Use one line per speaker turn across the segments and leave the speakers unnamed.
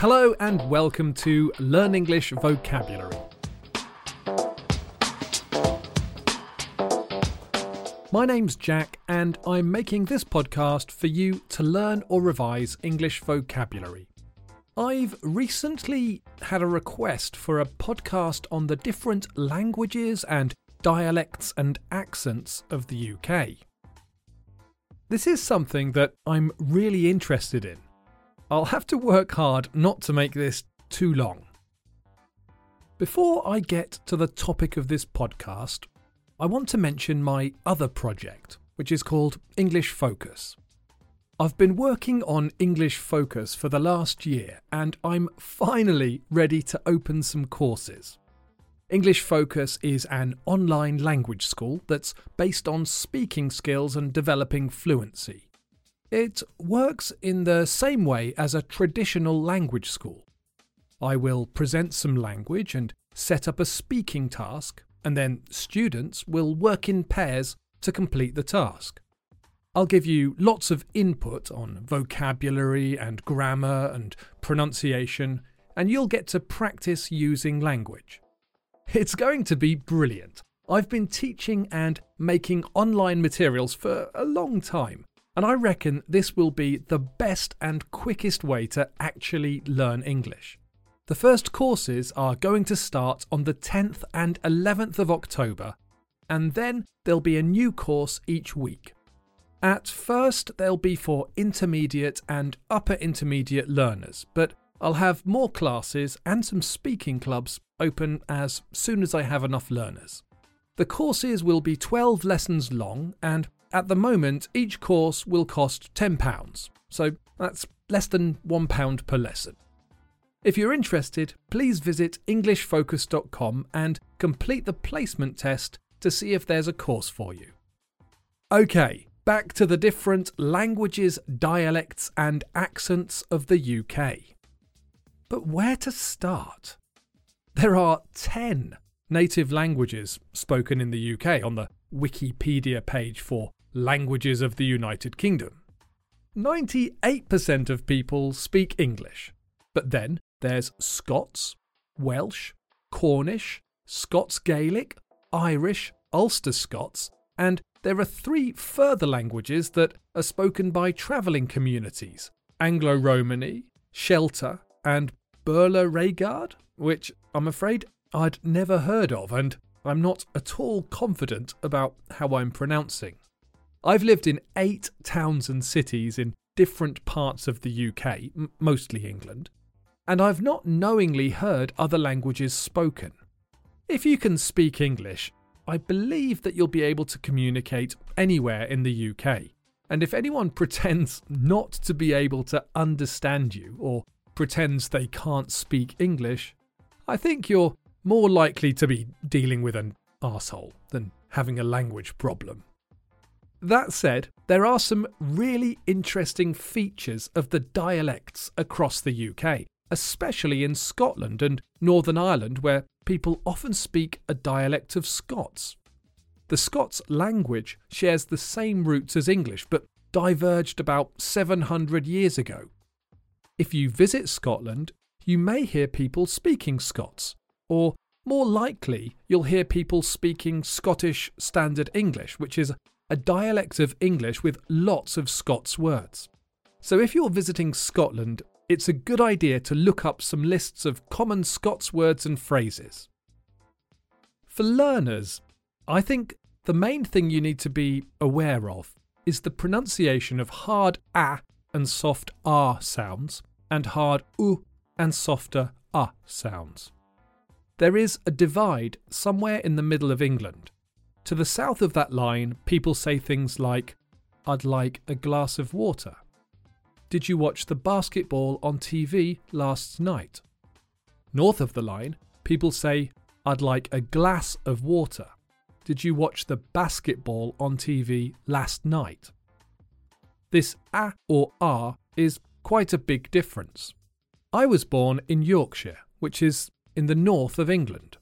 Hello and welcome to Learn English Vocabulary. My name's Jack, and I'm making this podcast for you to learn or revise English vocabulary. I've recently had a request for a podcast on the different languages and dialects and accents of the UK. This is something that I'm really interested in I'll have to work hard not to make this too long. Before I get to the topic of this podcast, I want to mention my other project, which is called English Focus. I've been working on English Focus for the last year and I'm finally ready to open some courses. English Focus is an online language school that's based on speaking skills and developing fluency. It works in the same way as a traditional language school. I will present some language and set up a speaking task, and then students will work in pairs to complete the task. I'll give you lots of input on vocabulary and grammar and pronunciation, and you'll get to practice using language. It's going to be brilliant. I've been teaching and making online materials for a long time, and I reckon this will be the best and quickest way to actually learn English. The first courses are going to start on the 10th and 11th of October, and then there'll be a new course each week. At first, they'll be for intermediate and upper intermediate learners, but I'll have more classes and some speaking clubs open as soon as I have enough learners. The courses will be 12 lessons long and at the moment, each course will cost £10, so that's less than £1 per lesson. If you're interested, please visit EnglishFocus.com and complete the placement test to see if there's a course for you. Okay, back to the different languages, dialects, and accents of the UK. But where to start? There are 10 native languages spoken in the UK on the Wikipedia page for languages of the United Kingdom. 98% of people speak English, but then there's Scots, Welsh, Cornish, Scots Gaelic, Irish, Ulster Scots, and there are three further languages that are spoken by travelling communities Anglo Romany, Shelta, and Beurla Reagaird, which I'm afraid I'd never heard of, and I'm not at all confident about how I'm pronouncing. I've lived in eight towns and cities in different parts of the UK, m- mostly England, and I've not knowingly heard other languages spoken. If you can speak English, I believe that you'll be able to communicate anywhere in the UK. And if anyone pretends not to be able to understand you or pretends they can't speak English, I think you're more likely to be dealing with an asshole than having a language problem. That said, there are some really interesting features of the dialects across the UK, especially in Scotland and Northern Ireland, where people often speak a dialect of Scots. The Scots language shares the same roots as English, but diverged about 700 years ago. If you visit Scotland, you may hear people speaking Scots, or more likely, you'll hear people speaking Scottish Standard English, which is a dialect of English with lots of Scots words. So if you're visiting Scotland, it's a good idea to look up some lists of common Scots words and phrases. For learners, I think the main thing you need to be aware of is the pronunciation of hard a and soft r sounds and hard u and softer a sounds. There is a divide somewhere in the middle of England. To the south of that line, people say things like, I'd like a glass of water. Did you watch the basketball on TV last night? North of the line, people say, I'd like a glass of water. Did you watch the basketball on TV last night? This a or r is quite a big difference. I was born in Yorkshire, which is in the north of England.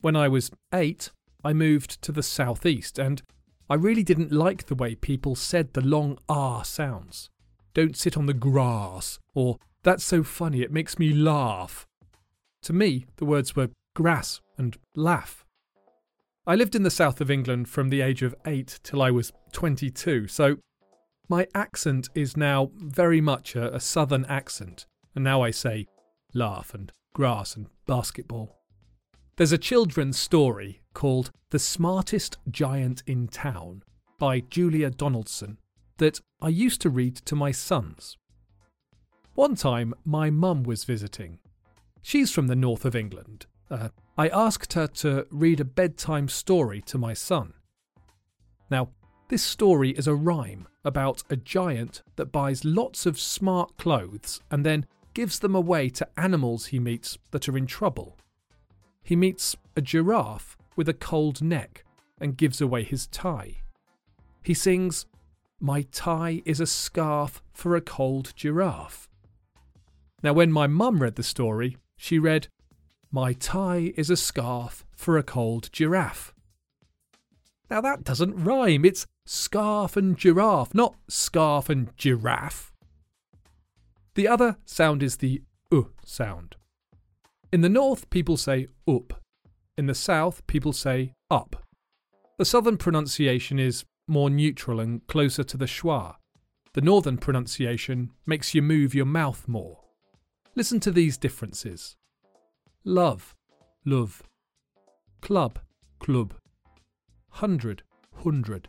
When I was eight, I moved to the southeast, and I really didn't like the way people said the long R sounds. Don't sit on the grass, or that's so funny, it makes me laugh. To me, the words were grass and laugh. I lived in the south of England from the age of 8 till I was 22, so my accent is now very much a, a southern accent, and now I say laugh and grass and basketball. There's a children's story called The Smartest Giant in Town by Julia Donaldson that I used to read to my sons. One time, my mum was visiting. She's from the north of England. Uh, I asked her to read a bedtime story to my son. Now, this story is a rhyme about a giant that buys lots of smart clothes and then gives them away to animals he meets that are in trouble. He meets a giraffe with a cold neck and gives away his tie. He sings, My tie is a scarf for a cold giraffe. Now, when my mum read the story, she read, My tie is a scarf for a cold giraffe. Now, that doesn't rhyme. It's scarf and giraffe, not scarf and giraffe. The other sound is the u sound. In the north, people say up. In the south, people say up. The southern pronunciation is more neutral and closer to the schwa. The northern pronunciation makes you move your mouth more. Listen to these differences love, love, club, club, hundred, hundred.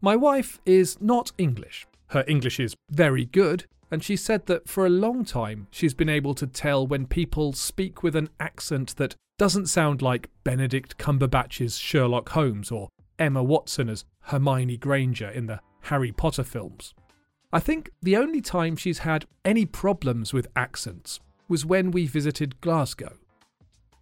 My wife is not English. Her English is very good, and she said that for a long time she's been able to tell when people speak with an accent that doesn't sound like Benedict Cumberbatch's Sherlock Holmes or Emma Watson as Hermione Granger in the Harry Potter films. I think the only time she's had any problems with accents was when we visited Glasgow.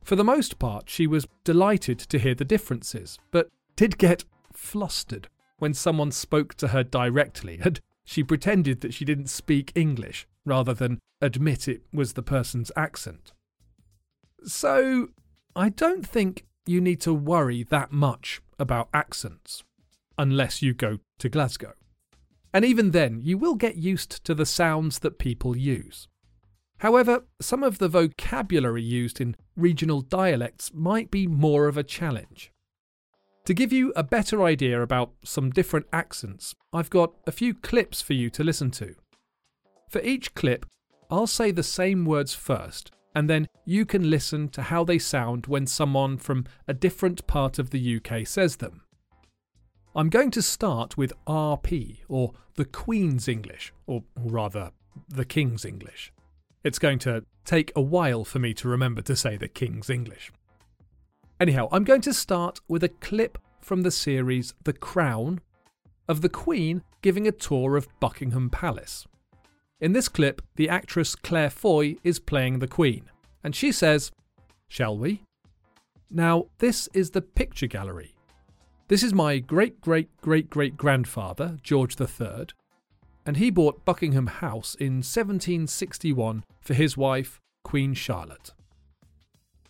For the most part, she was delighted to hear the differences, but did get flustered when someone spoke to her directly and she pretended that she didn't speak English rather than admit it was the person's accent. So, I don't think you need to worry that much about accents unless you go to Glasgow. And even then, you will get used to the sounds that people use. However, some of the vocabulary used in regional dialects might be more of a challenge. To give you a better idea about some different accents, I've got a few clips for you to listen to. For each clip, I'll say the same words first, and then you can listen to how they sound when someone from a different part of the UK says them. I'm going to start with RP, or the Queen's English, or rather, the King's English. It's going to take a while for me to remember to say the King's English. Anyhow, I'm going to start with a clip from the series The Crown of the Queen giving a tour of Buckingham Palace. In this clip, the actress Claire Foy is playing the Queen, and she says, Shall we? Now, this is the picture gallery. This is my great great great great grandfather, George III, and he bought Buckingham House in 1761 for his wife, Queen Charlotte.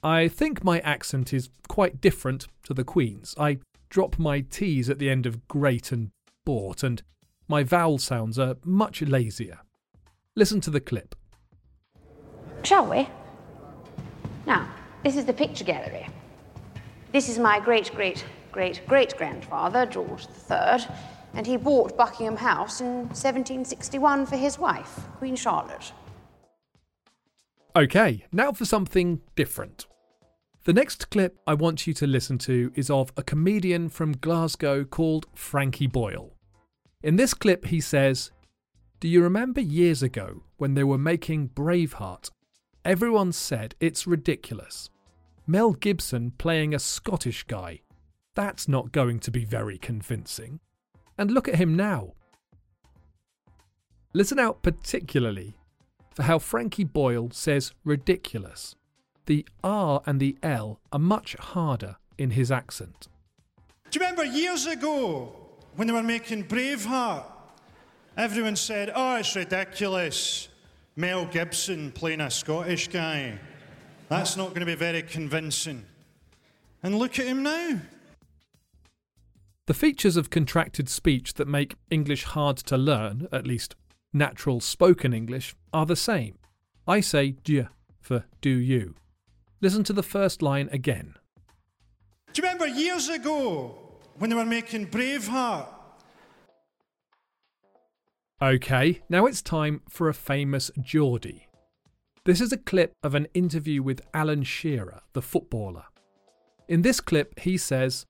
I think my accent is quite different to the Queen's. I drop my T's at the end of great and bought, and my vowel sounds are much lazier. Listen to the clip.
Shall we? Now, this is the picture gallery. This is my great great great great grandfather, George III, and he bought Buckingham House in 1761 for his wife, Queen Charlotte.
Okay, now for something different. The next clip I want you to listen to is of a comedian from Glasgow called Frankie Boyle. In this clip, he says, Do you remember years ago when they were making Braveheart? Everyone said it's ridiculous. Mel Gibson playing a Scottish guy. That's not going to be very convincing. And look at him now. Listen out particularly for how Frankie Boyle says ridiculous. The R and the L are much harder in his accent.
Do you remember years ago when they were making Braveheart? Everyone said, oh, it's ridiculous. Mel Gibson playing a Scottish guy. That's not going to be very convincing. And look at him now.
The features of contracted speech that make English hard to learn, at least natural spoken English, are the same. I say Dieu for do you. Listen to the first line again.
Do you remember years ago when they were making Braveheart?
Okay, now it's time for a famous Geordie. This is a clip of an interview with Alan Shearer, the footballer. In this clip, he says,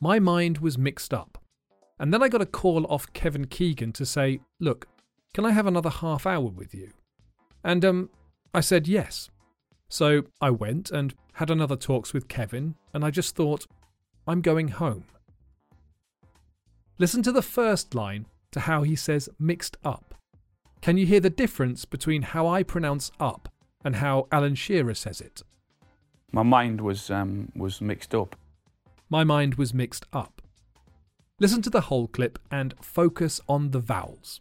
My mind was mixed up. And then I got a call off Kevin Keegan to say, Look, can I have another half hour with you? And um, I said yes. So I went and had another talks with Kevin, and I just thought, I'm going home. Listen to the first line to how he says mixed up. Can you hear the difference between how I pronounce up and how Alan Shearer says it?
My mind was um, was mixed up.
My mind was mixed up. Listen to the whole clip and focus on the vowels.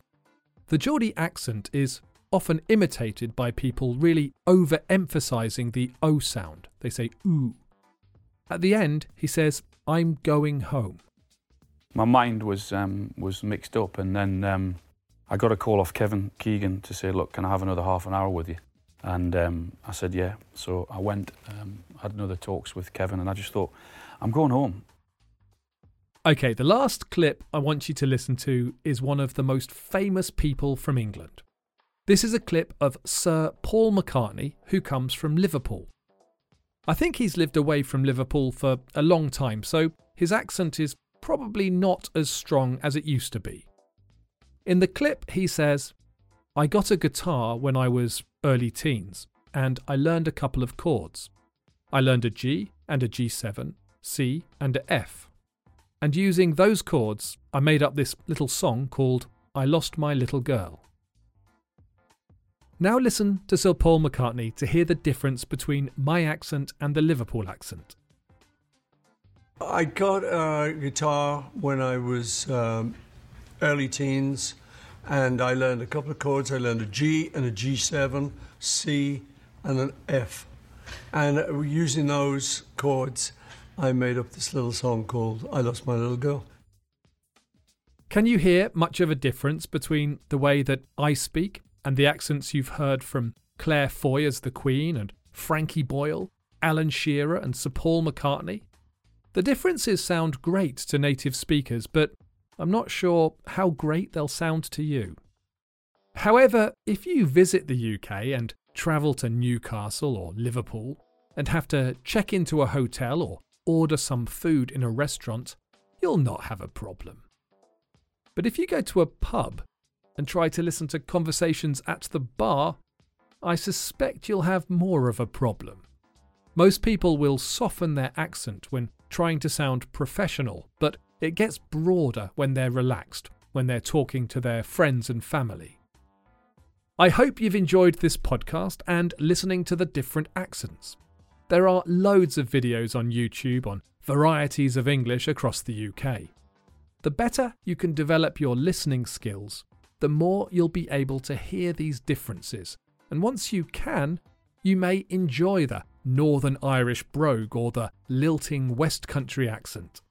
The Geordie accent is often imitated by people really overemphasizing the O sound. They say ooh. At the end, he says, I'm going home.
My mind was um, was mixed up, and then um, I got a call off Kevin Keegan to say, "Look, can I have another half an hour with you?" And um, I said, "Yeah." So I went, um, had another talks with Kevin, and I just thought, "I'm going home."
Okay, the last clip I want you to listen to is one of the most famous people from England. This is a clip of Sir Paul McCartney, who comes from Liverpool. I think he's lived away from Liverpool for a long time, so his accent is probably not as strong as it used to be. In the clip, he says, I got a guitar when I was early teens, and I learned a couple of chords. I learned a G and a G7, C and a F. And using those chords, I made up this little song called I Lost My Little Girl. Now listen to Sir Paul McCartney to hear the difference between my accent and the Liverpool accent.
I got a guitar when I was um, early teens, and I learned a couple of chords. I learned a G and a G7, C, and an F. And using those chords, I made up this little song called I Lost My Little Girl.
Can you hear much of a difference between the way that I speak and the accents you've heard from Claire Foy as the Queen and Frankie Boyle, Alan Shearer, and Sir Paul McCartney? The differences sound great to native speakers, but I'm not sure how great they'll sound to you. However, if you visit the UK and travel to Newcastle or Liverpool and have to check into a hotel or order some food in a restaurant, you'll not have a problem. But if you go to a pub and try to listen to conversations at the bar, I suspect you'll have more of a problem. Most people will soften their accent when trying to sound professional, but it gets broader when they're relaxed, when they're talking to their friends and family. I hope you've enjoyed this podcast and listening to the different accents. There are loads of videos on YouTube on varieties of English across the UK. The better you can develop your listening skills, the more you'll be able to hear these differences. And once you can, you may enjoy the Northern Irish brogue or the lilting West Country accent.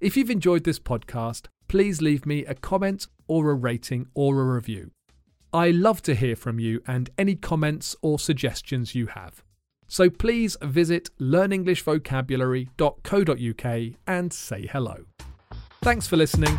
If you've enjoyed this podcast, please leave me a comment or a rating or a review. I love to hear from you and any comments or suggestions you have. So please visit learnenglishvocabulary.co.uk and say hello. Thanks for listening.